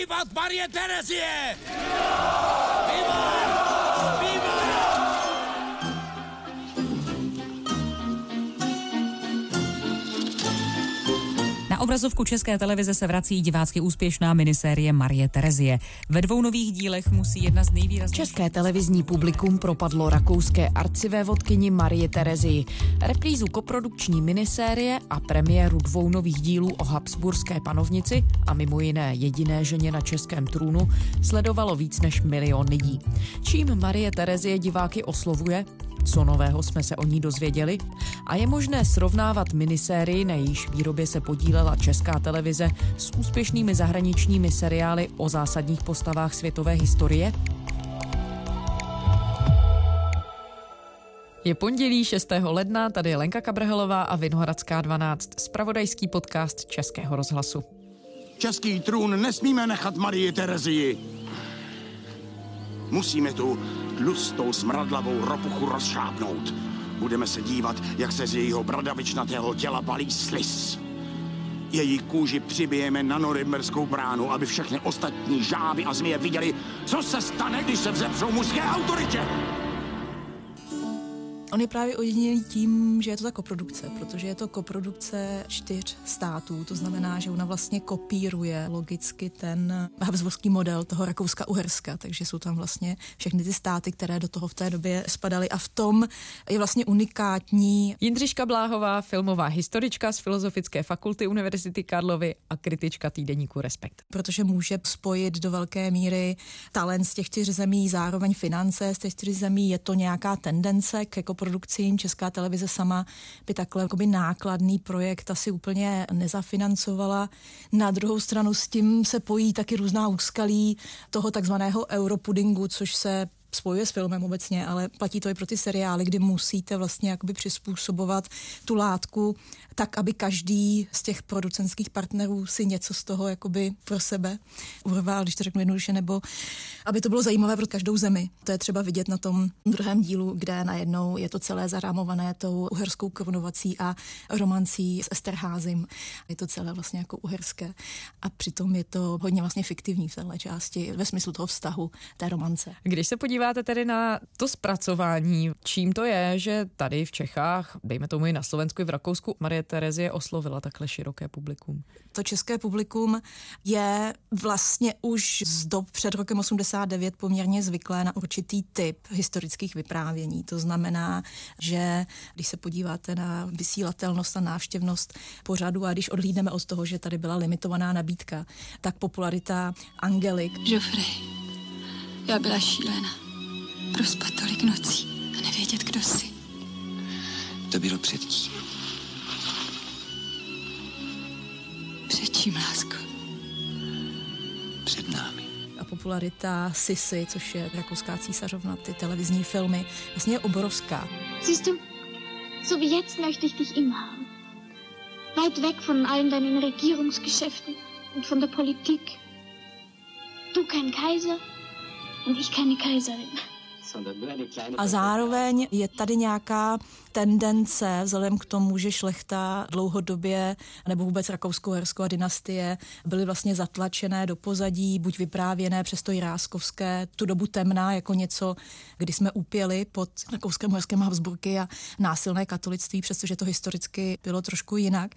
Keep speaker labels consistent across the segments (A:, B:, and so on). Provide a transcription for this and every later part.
A: Zpívat Marie Terezie!
B: Obrazovku České televize se vrací divácky úspěšná minisérie Marie Terezie. Ve dvou nových dílech musí jedna z nejvýraznějších...
C: České televizní publikum propadlo rakouské arcivé vodkyni Marie Terezii. Reprízu koprodukční minisérie a premiéru dvou nových dílů o Habsburské panovnici a mimo jiné jediné ženě na českém trůnu sledovalo víc než milion lidí. Čím Marie Terezie diváky oslovuje, co nového jsme se o ní dozvěděli? A je možné srovnávat minisérii, na jejíž výrobě se podílela česká televize, s úspěšnými zahraničními seriály o zásadních postavách světové historie? Je pondělí 6. ledna, tady je Lenka Kabrhelová a Vinohradská 12, spravodajský podcast Českého rozhlasu.
A: Český trůn nesmíme nechat Marii Terezii. Musíme tu tlustou smradlavou ropuchu rozšápnout. Budeme se dívat, jak se z jejího bradavičnatého těla balí slis. Její kůži přibijeme na norimberskou bránu, aby všechny ostatní žáby a zmije viděli, co se stane, když se vzepřou mužské autoritě.
D: On je právě ojedinělý tím, že je to ta koprodukce, protože je to koprodukce čtyř států, to znamená, že ona vlastně kopíruje logicky ten habsburský model toho Rakouska-Uherska, takže jsou tam vlastně všechny ty státy, které do toho v té době spadaly a v tom je vlastně unikátní.
B: Jindřiška Bláhová, filmová historička z Filozofické fakulty Univerzity Karlovy a kritička týdeníku Respekt.
D: Protože může spojit do velké míry talent z těch čtyř zemí, zároveň finance z těch čtyř zemí, je to nějaká tendence k jako produkcím. Česká televize sama by takhle jakoby nákladný projekt asi úplně nezafinancovala. Na druhou stranu s tím se pojí taky různá úskalí toho takzvaného europudingu, což se spojuje s filmem obecně, ale platí to i pro ty seriály, kdy musíte vlastně jakoby přizpůsobovat tu látku tak, aby každý z těch producentských partnerů si něco z toho jakoby pro sebe urval, když to řeknu jednoduše, nebo aby to bylo zajímavé pro každou zemi. To je třeba vidět na tom druhém dílu, kde najednou je to celé zarámované tou uherskou korunovací a romancí s Esterházim. Je to celé vlastně jako uherské a přitom je to hodně vlastně fiktivní v téhle části ve smyslu toho vztahu té romance.
B: Když se podíváte tedy na to zpracování, čím to je, že tady v Čechách, dejme tomu i na Slovensku i v Rakousku, Marie Terezie oslovila takhle široké publikum?
D: To české publikum je vlastně už z dob před rokem 89 poměrně zvyklé na určitý typ historických vyprávění. To znamená, že když se podíváte na vysílatelnost a návštěvnost pořadu a když odhlídneme od toho, že tady byla limitovaná nabídka, tak popularita Angelik.
E: Joffrey, já byla šílena. Prospat tolik nocí a nevědět, kdo jsi.
F: To bylo předtím.
E: Před čím, lásko?
F: Před námi.
D: A popularita Sisy, což je rakouská císařovna, ty televizní filmy, vlastně je obrovská.
G: Siehst du, so wie jetzt möchte ich dich immer haben. Weit weg von allen deinen Regierungsgeschäften und von der Politik. Du kein Kaiser und ich keine Kaiserin.
D: A zároveň je tady nějaká tendence, vzhledem k tomu, že šlechta dlouhodobě, nebo vůbec rakousko-hersko a dynastie byly vlastně zatlačené do pozadí, buď vyprávěné přes to jiráskovské, tu dobu temná, jako něco, kdy jsme upěli pod rakouském herském Habsburky a násilné katolictví, přestože to historicky bylo trošku jinak.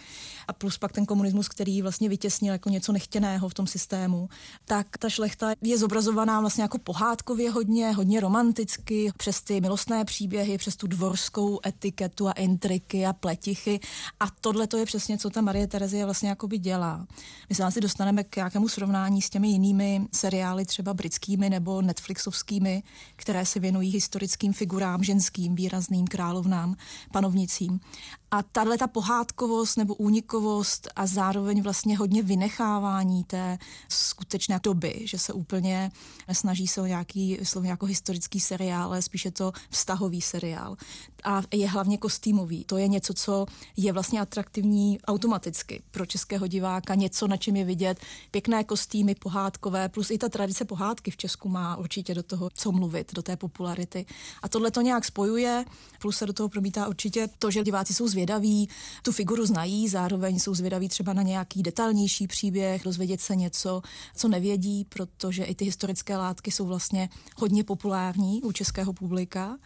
D: A plus pak ten komunismus, který vlastně vytěsnil jako něco nechtěného v tom systému, tak ta šlechta je zobrazovaná vlastně jako pohádkově hodně, hodně romanticky, přes ty milostné příběhy, přes tu dvorskou etiketu a intriky a pletichy. A tohle to je přesně, co ta Marie Terezie vlastně jakoby dělá. My se asi dostaneme k nějakému srovnání s těmi jinými seriály, třeba britskými nebo Netflixovskými, které se věnují historickým figurám, ženským, výrazným královnám, panovnicím. A tahle ta pohádkovost nebo únikovost a zároveň vlastně hodně vynechávání té skutečné doby, že se úplně nesnaží se o nějaký slovně jako historický seriál, ale spíše to vztahový seriál. A je hlavně kostýmový. To je něco, co je vlastně atraktivní automaticky pro českého diváka, něco, na čem je vidět pěkné kostýmy pohádkové, plus i ta tradice pohádky v Česku má určitě do toho co mluvit, do té popularity. A tohle to nějak spojuje, plus se do toho promítá určitě to, že diváci jsou zvědaví zvědaví, tu figuru znají, zároveň jsou zvědaví třeba na nějaký detailnější příběh, dozvědět se něco, co nevědí, protože i ty historické látky jsou vlastně hodně populární u českého publika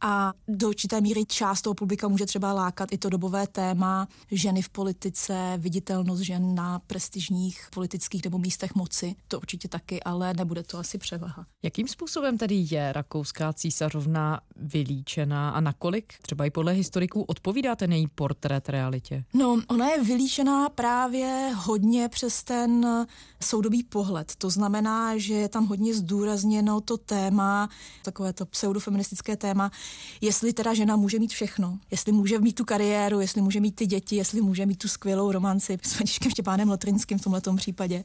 D: a do určité míry část toho publika může třeba lákat i to dobové téma ženy v politice, viditelnost žen na prestižních politických nebo místech moci. To určitě taky, ale nebude to asi převaha.
B: Jakým způsobem tedy je rakouská císařovna vylíčená a nakolik třeba i podle historiků odpovídá ten její portrét realitě?
D: No, ona je vylíčená právě hodně přes ten soudobý pohled. To znamená, že je tam hodně zdůrazněno to téma, takové to pseudofeministické téma, jestli teda žena může mít všechno, jestli může mít tu kariéru, jestli může mít ty děti, jestli může mít tu skvělou romanci s Františkem Štěpánem Lotrinským v tomhle případě.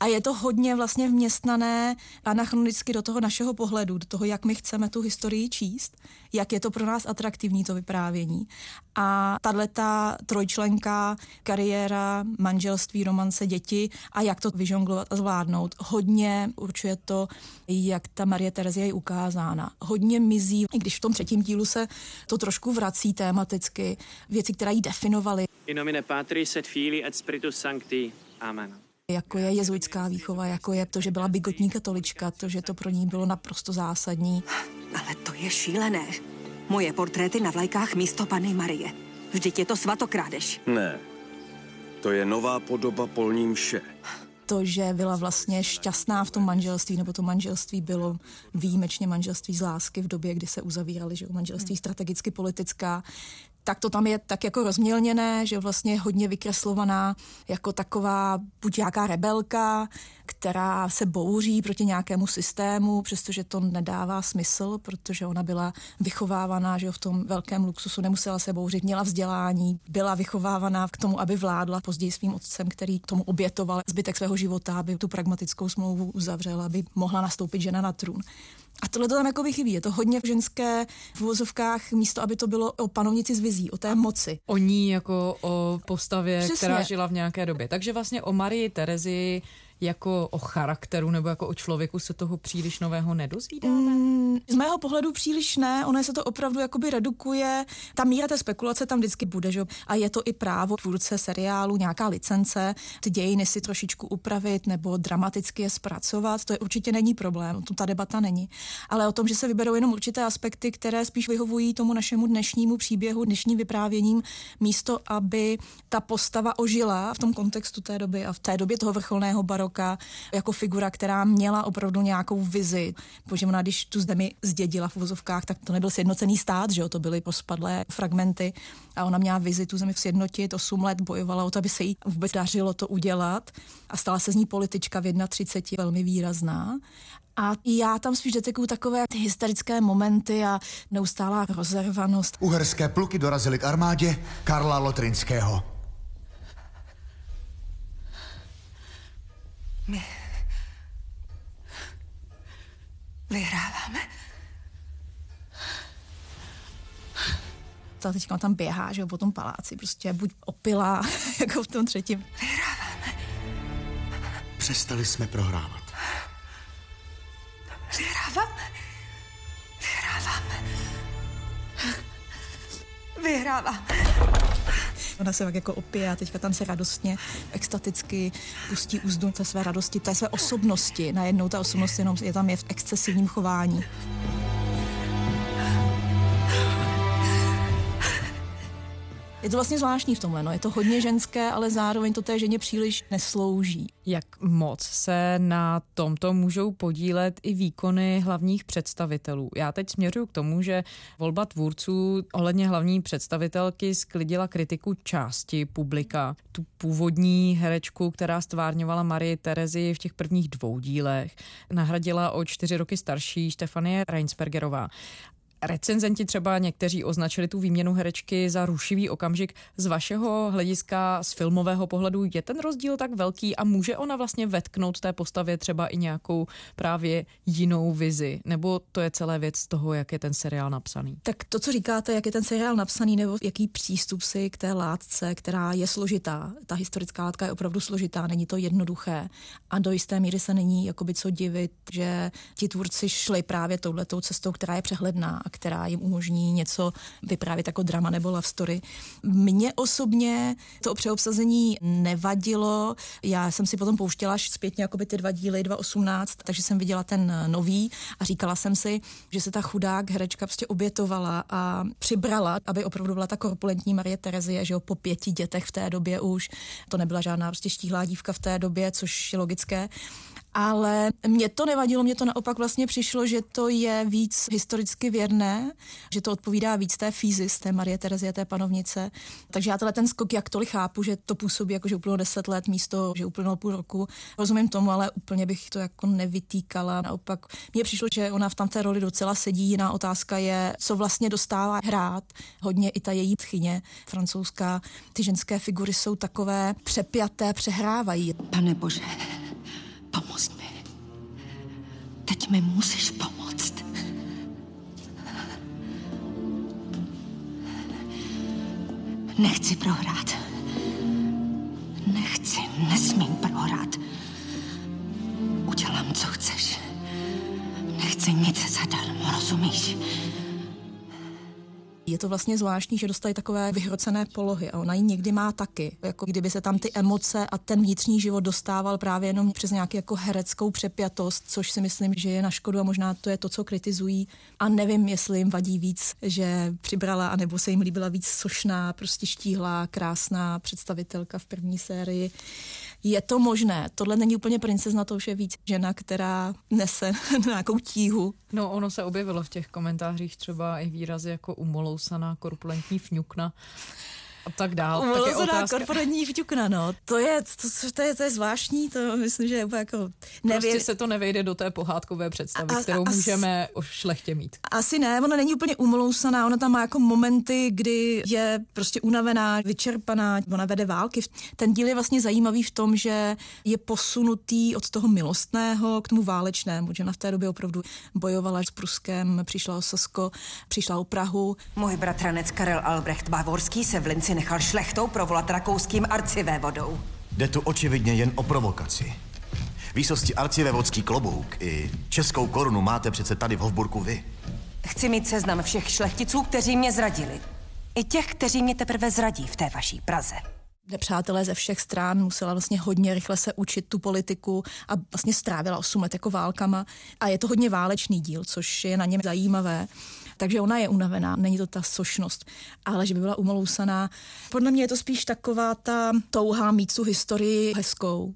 D: A je to hodně vlastně vměstnané anachronicky do toho našeho pohledu, do toho, jak my chceme tu historii číst, jak je to pro nás atraktivní to vyprávění. A tahle ta trojčlenka, kariéra, manželství, romance, děti a jak to vyžonglovat a zvládnout, hodně určuje to, jak ta Marie Terezie je ukázána. Hodně mizí, i když v tom třetím dílu se to trošku vrací tematicky, věci, které ji definovaly. In nomine Patris et Filii et Spiritus Sancti. Amen jako je jezuitská výchova, jako je to, že byla bigotní katolička, to, že to pro ní bylo naprosto zásadní.
H: Ale to je šílené. Moje portréty na vlajkách místo Panny Marie. Vždyť je to svatokrádež.
I: Ne, to je nová podoba polní mše
D: to, že byla vlastně šťastná v tom manželství, nebo to manželství bylo výjimečně manželství z lásky v době, kdy se uzavírali, že manželství strategicky politická, tak to tam je tak jako rozmělněné, že vlastně je hodně vykreslovaná jako taková buď nějaká rebelka, která se bouří proti nějakému systému, přestože to nedává smysl, protože ona byla vychovávaná, že v tom velkém luxusu nemusela se bouřit, měla vzdělání, byla vychovávaná k tomu, aby vládla později svým otcem, který tomu obětoval zbytek svého života, aby tu pragmatickou smlouvu uzavřela, aby mohla nastoupit žena na trůn. A tohle to tam jako chybí. Je to hodně v ženské v uvozovkách místo, aby to bylo o panovnici z vizí, o té moci.
B: O ní jako o postavě, Přesně. která žila v nějaké době. Takže vlastně o Marii Terezi jako o charakteru nebo jako o člověku se toho příliš nového nedozvídáme? Mm,
D: z mého pohledu příliš ne, ono se to opravdu jakoby redukuje. Ta míra té spekulace tam vždycky bude, že? a je to i právo tvůrce seriálu, nějaká licence, ty dějiny si trošičku upravit nebo dramaticky je zpracovat, to je určitě není problém, o tom ta debata není. Ale o tom, že se vyberou jenom určité aspekty, které spíš vyhovují tomu našemu dnešnímu příběhu, dnešním vyprávěním, místo, aby ta postava ožila v tom kontextu té doby a v té době toho vrcholného baroka Roka jako figura, která měla opravdu nějakou vizi. Protože ona, když tu zemi zdědila v vozovkách, tak to nebyl sjednocený stát, že jo? to byly pospadlé fragmenty a ona měla vizi tu zemi sjednotit, 8 let bojovala o to, aby se jí vůbec dařilo to udělat a stala se z ní politička v 31 velmi výrazná. A já tam spíš detekuju takové ty hysterické momenty a neustálá rozervanost.
J: Uherské pluky dorazily k armádě Karla Lotrinského.
H: My vyhráváme.
D: Ta teďka tam běhá, že jo, po tom paláci, prostě buď opila, jako v tom třetím.
H: Vyhráváme.
J: Přestali jsme prohrávat.
H: Vyhráváme. Vyhráváme. Vyhráváme.
D: Ona se tak jako opije a teďka tam se radostně, extaticky pustí úzdu té své radosti, té své osobnosti. Najednou ta osobnost jenom je tam je v excesivním chování. Je to vlastně zvláštní v tomhle, no. je to hodně ženské, ale zároveň to té ženě příliš neslouží.
B: Jak moc se na tomto můžou podílet i výkony hlavních představitelů? Já teď směřuji k tomu, že volba tvůrců ohledně hlavní představitelky sklidila kritiku části publika. Tu původní herečku, která stvárňovala Marie Terezi v těch prvních dvou dílech, nahradila o čtyři roky starší Stefanie Reinsbergerová. Recenzenti třeba někteří označili tu výměnu herečky za rušivý okamžik. Z vašeho hlediska, z filmového pohledu, je ten rozdíl tak velký a může ona vlastně vetknout té postavě třeba i nějakou právě jinou vizi? Nebo to je celé věc toho, jak je ten seriál napsaný?
D: Tak to, co říkáte, jak je ten seriál napsaný, nebo jaký přístup si k té látce, která je složitá. Ta historická látka je opravdu složitá, není to jednoduché. A do jisté míry se není jakoby co divit, že ti tvůrci šli právě touhletou cestou, která je přehledná která jim umožní něco vyprávět jako drama nebo love story. Mně osobně to přeobsazení nevadilo. Já jsem si potom pouštěla až zpětně jako by ty dva díly 2.18, takže jsem viděla ten nový a říkala jsem si, že se ta chudák herečka prostě obětovala a přibrala, aby opravdu byla ta korpulentní Marie Terezie, že jo, po pěti dětech v té době už. To nebyla žádná prostě štíhlá dívka v té době, což je logické. Ale mě to nevadilo, mě to naopak vlastně přišlo, že to je víc historicky věrné, že to odpovídá víc té fízy z té Marie Terezie, té panovnice. Takže já tenhle ten skok jak tolik chápu, že to působí jako, že uplynulo deset let místo, že uplynulo půl roku. Rozumím tomu, ale úplně bych to jako nevytýkala. Naopak mně přišlo, že ona v tam té roli docela sedí. Jiná otázka je, co vlastně dostává hrát. Hodně i ta její tchyně francouzská. Ty ženské figury jsou takové přepjaté, přehrávají.
H: Pane Bože, Pomoz mi. Teď mi musíš pomoct. Nechci prohrát. Nechci, nesmím prohrát. Udělám, co chceš. Nechci nic zadarmo, rozumíš?
D: Je to vlastně zvláštní, že dostali takové vyhrocené polohy a ona ji někdy má taky. Jako kdyby se tam ty emoce a ten vnitřní život dostával právě jenom přes nějaký jako hereckou přepjatost, což si myslím, že je na škodu a možná to je to, co kritizují. A nevím, jestli jim vadí víc, že přibrala, anebo se jim líbila víc sošná, prostě štíhlá, krásná představitelka v první sérii. Je to možné. Tohle není úplně princezna, to už je víc žena, která nese nějakou tíhu.
B: No, ono se objevilo v těch komentářích třeba i výrazy jako umolousaná, korpulentní fňukna a tak dál.
D: Ulozená korporátní vťukna, no. To je, to, to, je, to je zvláštní, to myslím, že je jako...
B: Nevě... Prostě se to nevejde do té pohádkové představy, a, kterou a, můžeme o šlechtě mít.
D: Asi ne, ona není úplně umolousaná, ona tam má jako momenty, kdy je prostě unavená, vyčerpaná, ona vede války. Ten díl je vlastně zajímavý v tom, že je posunutý od toho milostného k tomu válečnému, že ona v té době opravdu bojovala s Pruskem, přišla o Sasko, přišla o Prahu.
H: Můj bratranec Karel Albrecht Bavorský se v Linci si nechal šlechtou provolat rakouským arcivévodou.
J: Jde tu očividně jen o provokaci. Výsosti arcivévodský klobouk i českou korunu máte přece tady v Hofburku vy.
H: Chci mít seznam všech šlechticů, kteří mě zradili. I těch, kteří mě teprve zradí v té vaší Praze
D: nepřátelé ze všech stran, musela vlastně hodně rychle se učit tu politiku a vlastně strávila 8 let jako válkama. A je to hodně válečný díl, což je na něm zajímavé. Takže ona je unavená, není to ta sošnost, ale že by byla umalousaná. Podle mě je to spíš taková ta touha mít tu historii hezkou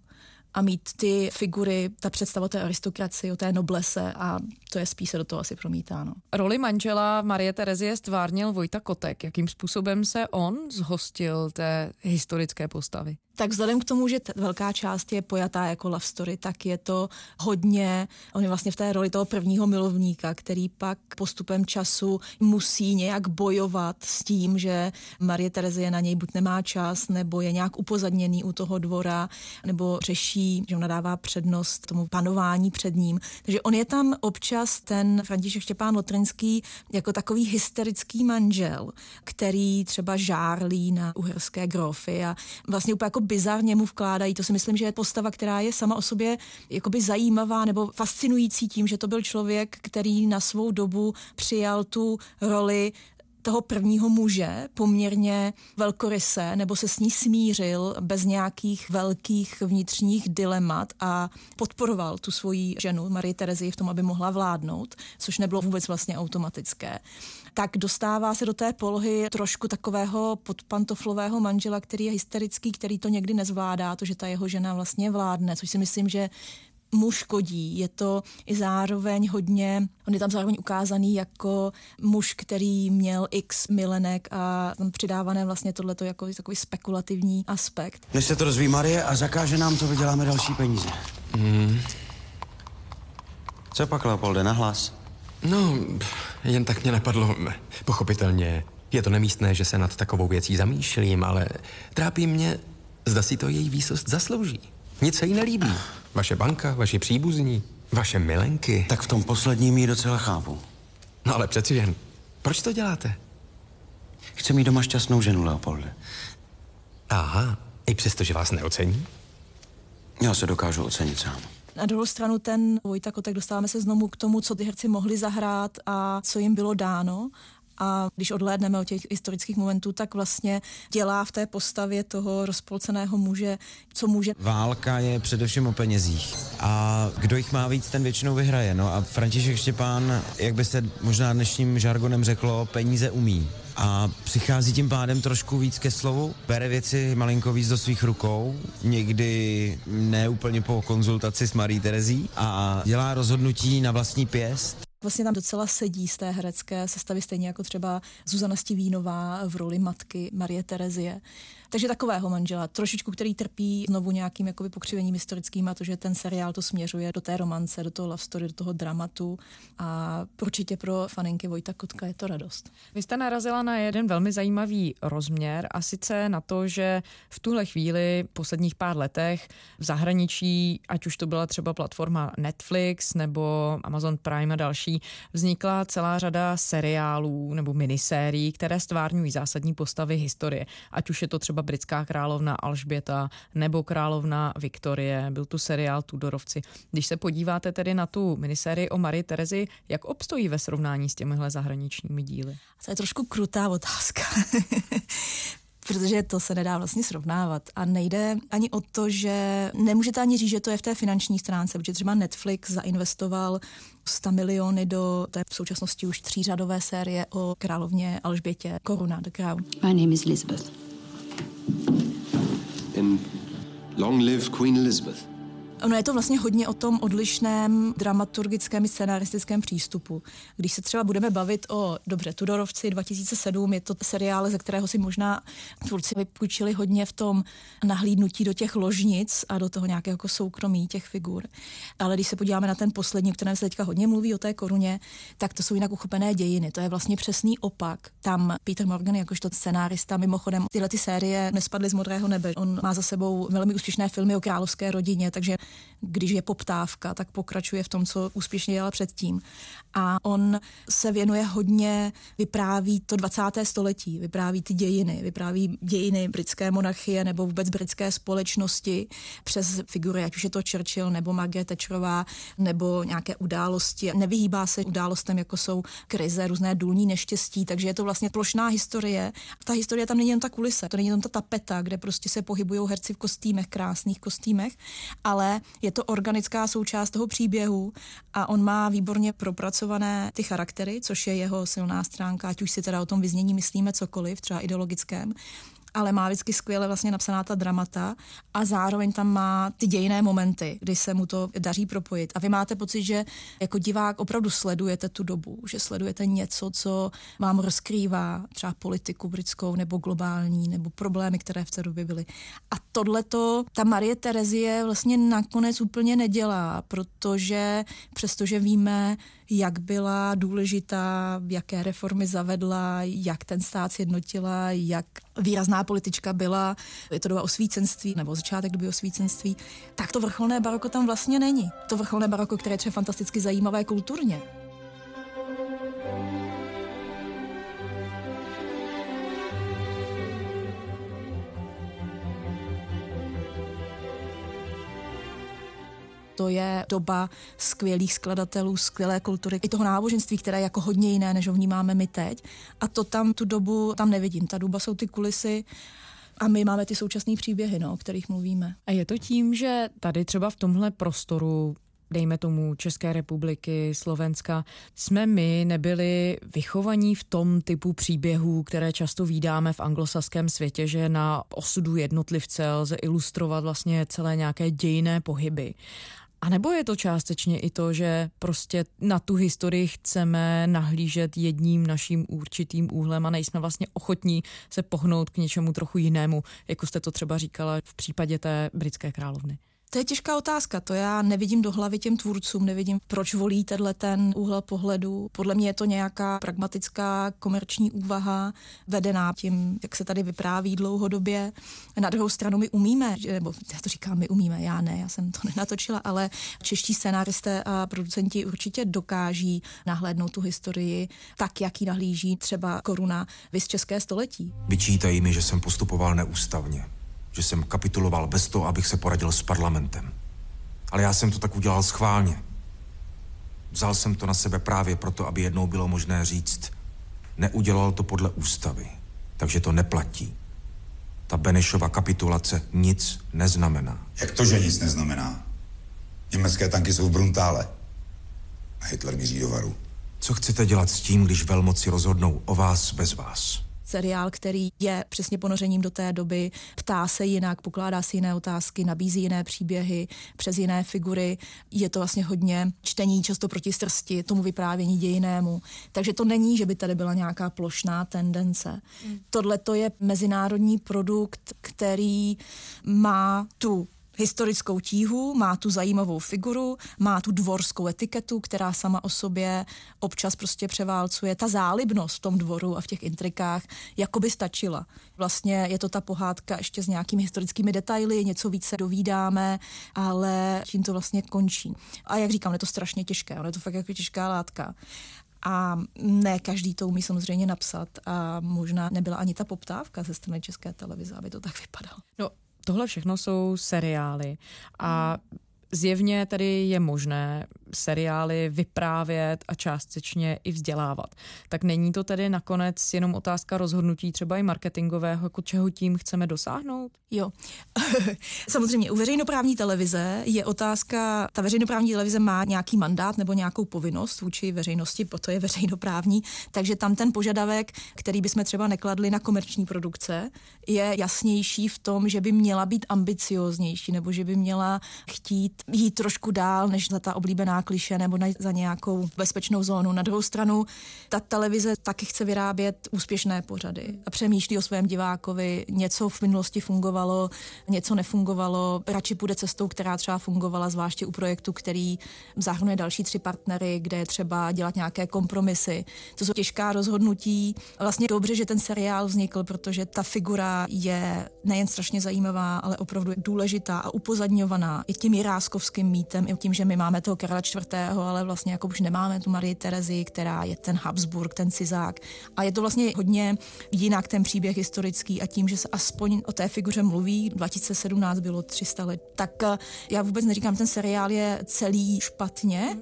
D: a mít ty figury, ta představa té aristokracie, o té noblese a to je spíš se do toho asi promítáno.
B: Roli manžela Marie Terezie stvárnil Vojta Kotek. Jakým způsobem se on zhostil té historické postavy?
D: Tak vzhledem k tomu, že t- velká část je pojatá jako love story, tak je to hodně, on je vlastně v té roli toho prvního milovníka, který pak postupem času musí nějak bojovat s tím, že Marie Terezie na něj buď nemá čas, nebo je nějak upozadněný u toho dvora, nebo řeší, že ona dává přednost tomu panování před ním. Takže on je tam občas ten František Štěpán Lotrinský jako takový hysterický manžel, který třeba žárlí na uherské grofy a vlastně úplně jako bizarně mu vkládají. To si myslím, že je postava, která je sama o sobě jakoby zajímavá nebo fascinující tím, že to byl člověk, který na svou dobu přijal tu roli toho prvního muže poměrně velkoryse, nebo se s ní smířil bez nějakých velkých vnitřních dilemat a podporoval tu svoji ženu Marie Terezii v tom, aby mohla vládnout, což nebylo vůbec vlastně automatické. Tak dostává se do té polohy trošku takového podpantoflového manžela, který je hysterický, který to někdy nezvládá, to, že ta jeho žena vlastně vládne, což si myslím, že mu škodí. Je to i zároveň hodně, on je tam zároveň ukázaný jako muž, který měl x milenek a tam přidávané vlastně tohleto jako takový spekulativní aspekt.
A: Než se to rozví Marie a zakáže nám to, vyděláme další peníze. Mm. Co pak, Leopolde, nahlas?
K: No, jen tak mě napadlo. Pochopitelně je to nemístné, že se nad takovou věcí zamýšlím, ale trápí mě, zda si to její výsost zaslouží. Nic se jí nelíbí. Vaše banka, vaši příbuzní, vaše milenky.
A: Tak v tom posledním jí docela chápu.
K: No ale přeci jen, proč to děláte?
A: Chci mít doma šťastnou ženu, Leopolde.
K: Aha, i přesto, že vás neocení?
A: Já se dokážu ocenit sám.
D: Na druhou stranu ten Vojta Kotek dostáváme se znovu k tomu, co ty herci mohli zahrát a co jim bylo dáno. A když odhlédneme od těch historických momentů, tak vlastně dělá v té postavě toho rozpolceného muže, co může.
L: Válka je především o penězích. A kdo jich má víc, ten většinou vyhraje. No a František Štěpán, jak by se možná dnešním žargonem řeklo, peníze umí a přichází tím pádem trošku víc ke slovu, bere věci malinko víc do svých rukou, někdy ne úplně po konzultaci s Marí Terezí a dělá rozhodnutí na vlastní pěst
D: vlastně tam docela sedí z té herecké sestavy, stejně jako třeba Zuzana Stivínová v roli matky Marie Terezie. Takže takového manžela, trošičku, který trpí znovu nějakým jakoby pokřivením historickým a to, že ten seriál to směřuje do té romance, do toho love story, do toho dramatu a určitě pro faninky Vojta Kotka je to radost.
B: Vy jste narazila na jeden velmi zajímavý rozměr a sice na to, že v tuhle chvíli, posledních pár letech v zahraničí, ať už to byla třeba platforma Netflix nebo Amazon Prime a další, vznikla celá řada seriálů nebo minisérií, které stvárňují zásadní postavy historie. Ať už je to třeba britská královna Alžběta nebo královna Viktorie, byl tu seriál Tudorovci. Když se podíváte tedy na tu minisérii o Marii Terezi, jak obstojí ve srovnání s těmihle zahraničními díly?
D: To je trošku krutá otázka. protože to se nedá vlastně srovnávat. A nejde ani o to, že nemůžete ani říct, že to je v té finanční stránce, protože třeba Netflix zainvestoval 100 miliony do té v současnosti už třířadové série o královně Alžbětě Koruna, The Crown.
M: My name is Elizabeth.
F: And long live Queen Elizabeth.
D: Ono je to vlastně hodně o tom odlišném dramaturgickém i scenaristickém přístupu. Když se třeba budeme bavit o, dobře, Tudorovci 2007, je to seriál, ze kterého si možná tvůrci vypůjčili hodně v tom nahlídnutí do těch ložnic a do toho nějakého jako soukromí těch figur. Ale když se podíváme na ten poslední, o kterém se teďka hodně mluví, o té koruně, tak to jsou jinak uchopené dějiny. To je vlastně přesný opak. Tam Peter Morgan, jakožto scenárista, mimochodem tyhle ty série nespadly z modrého nebe. On má za sebou velmi úspěšné filmy o královské rodině, takže když je poptávka, tak pokračuje v tom, co úspěšně dělal předtím. A on se věnuje hodně, vypráví to 20. století, vypráví ty dějiny, vypráví dějiny britské monarchie nebo vůbec britské společnosti přes figury, ať už je to Churchill nebo Margaret Thatcherová, nebo nějaké události. Nevyhýbá se událostem, jako jsou krize, různé důlní neštěstí, takže je to vlastně plošná historie. Ta historie tam není jen ta kulise, to není jen ta tapeta, kde prostě se pohybují herci v kostýmech, krásných kostýmech, ale je to organická součást toho příběhu a on má výborně propracované ty charaktery, což je jeho silná stránka, ať už si teda o tom vyznění myslíme cokoliv, třeba ideologickém, ale má vždycky skvěle vlastně napsaná ta dramata a zároveň tam má ty dějné momenty, kdy se mu to daří propojit. A vy máte pocit, že jako divák opravdu sledujete tu dobu, že sledujete něco, co vám rozkrývá třeba politiku britskou nebo globální, nebo problémy, které v té době byly. A tohleto ta Marie Terezie vlastně nakonec úplně nedělá, protože přestože víme, jak byla důležitá, jaké reformy zavedla, jak ten stát sjednotila, jak výrazná politička byla, je to doba osvícenství, nebo začátek doby osvícenství, tak to vrcholné baroko tam vlastně není. To vrcholné baroko, které je třeba fantasticky zajímavé kulturně. To je doba skvělých skladatelů, skvělé kultury, i toho náboženství, které je jako hodně jiné, než ho vnímáme my teď. A to tam, tu dobu tam nevidím. Ta doba jsou ty kulisy a my máme ty současné příběhy, no, o kterých mluvíme.
B: A je to tím, že tady třeba v tomhle prostoru dejme tomu České republiky, Slovenska, jsme my nebyli vychovaní v tom typu příběhů, které často vídáme v anglosaském světě, že na osudu jednotlivce lze ilustrovat vlastně celé nějaké dějné pohyby. A nebo je to částečně i to, že prostě na tu historii chceme nahlížet jedním naším určitým úhlem a nejsme vlastně ochotní se pohnout k něčemu trochu jinému, jako jste to třeba říkala v případě té britské královny?
D: To je těžká otázka, to já nevidím do hlavy těm tvůrcům, nevidím, proč volí tenhle ten úhel pohledu. Podle mě je to nějaká pragmatická komerční úvaha, vedená tím, jak se tady vypráví dlouhodobě. Na druhou stranu my umíme, nebo já to říkám, my umíme, já ne, já jsem to nenatočila, ale čeští scénáristé a producenti určitě dokáží nahlédnout tu historii tak, jak ji nahlíží třeba koruna vys české století.
N: Vyčítají mi, že jsem postupoval neústavně že jsem kapituloval bez toho, abych se poradil s parlamentem.
M: Ale já jsem to tak udělal schválně. Vzal jsem to na sebe právě proto, aby jednou bylo možné říct, neudělal to podle ústavy, takže to neplatí. Ta Benešova kapitulace nic neznamená.
N: Jak to, že nic neznamená? Německé tanky jsou v Bruntále. A Hitler míří do varu.
M: Co chcete dělat s tím, když velmoci rozhodnou o vás bez vás?
D: Seriál, který je přesně ponořením do té doby, ptá se jinak, pokládá si jiné otázky, nabízí jiné příběhy přes jiné figury. Je to vlastně hodně čtení často proti srsti, tomu vyprávění dějinému. Takže to není, že by tady byla nějaká plošná tendence. Mm. Tohle to je mezinárodní produkt, který má tu historickou tíhu, má tu zajímavou figuru, má tu dvorskou etiketu, která sama o sobě občas prostě převálcuje. Ta zálibnost v tom dvoru a v těch intrikách jako by stačila. Vlastně je to ta pohádka ještě s nějakými historickými detaily, něco více dovídáme, ale tím to vlastně končí. A jak říkám, je to strašně těžké, je to fakt jako těžká látka. A ne každý to umí samozřejmě napsat a možná nebyla ani ta poptávka ze strany České televize, aby to tak vypadalo.
B: No, Tohle všechno jsou seriály. A zjevně tedy je možné seriály vyprávět a částečně i vzdělávat. Tak není to tedy nakonec jenom otázka rozhodnutí třeba i marketingového, jako čeho tím chceme dosáhnout?
D: Jo. Samozřejmě u veřejnoprávní televize je otázka, ta veřejnoprávní televize má nějaký mandát nebo nějakou povinnost vůči veřejnosti, po to je veřejnoprávní, takže tam ten požadavek, který bychom třeba nekladli na komerční produkce, je jasnější v tom, že by měla být ambicioznější nebo že by měla chtít jít trošku dál, než ta oblíbená kliše nebo na, za nějakou bezpečnou zónu. Na druhou stranu, ta televize taky chce vyrábět úspěšné pořady a přemýšlí o svém divákovi. Něco v minulosti fungovalo, něco nefungovalo. Radši půjde cestou, která třeba fungovala, zvláště u projektu, který zahrnuje další tři partnery, kde je třeba dělat nějaké kompromisy. To jsou těžká rozhodnutí. Vlastně dobře, že ten seriál vznikl, protože ta figura je nejen strašně zajímavá, ale opravdu důležitá a upozadňovaná i tím jiráskovským mítem, i tím, že my máme toho Karla čtvrtého, ale vlastně jako už nemáme tu Marii Terezi, která je ten Habsburg, ten Cizák. A je to vlastně hodně jinak ten příběh historický a tím, že se aspoň o té figuře mluví, 2017 bylo 300 let, tak eh, já vůbec neříkám, ten seriál je celý špatně,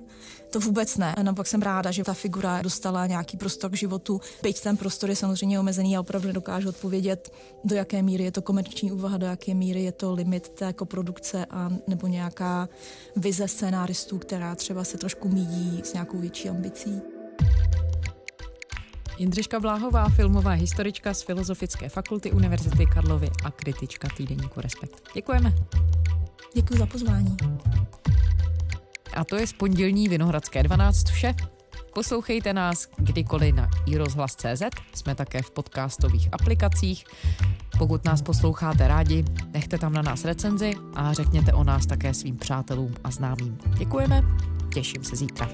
D: to vůbec ne. Naopak jsem ráda, že ta figura dostala nějaký prostor k životu. Byť ten prostor je samozřejmě omezený a opravdu nedokážu odpovědět, do jaké míry je to komerční úvaha, do jaké míry je to limit té produkce a nebo nějaká vize scénáristů, která třeba se trošku míjí s nějakou větší ambicí.
B: Jindřiška Bláhová, filmová historička z Filozofické fakulty Univerzity Karlovy a kritička týdeníku Respekt. Děkujeme.
D: Děkuji za pozvání.
B: A to je z pondělní Vinohradské 12 vše. Poslouchejte nás kdykoliv na iRozhlas.cz, jsme také v podcastových aplikacích. Pokud nás posloucháte rádi, nechte tam na nás recenzi a řekněte o nás také svým přátelům a známým. Děkujeme, těším se zítra.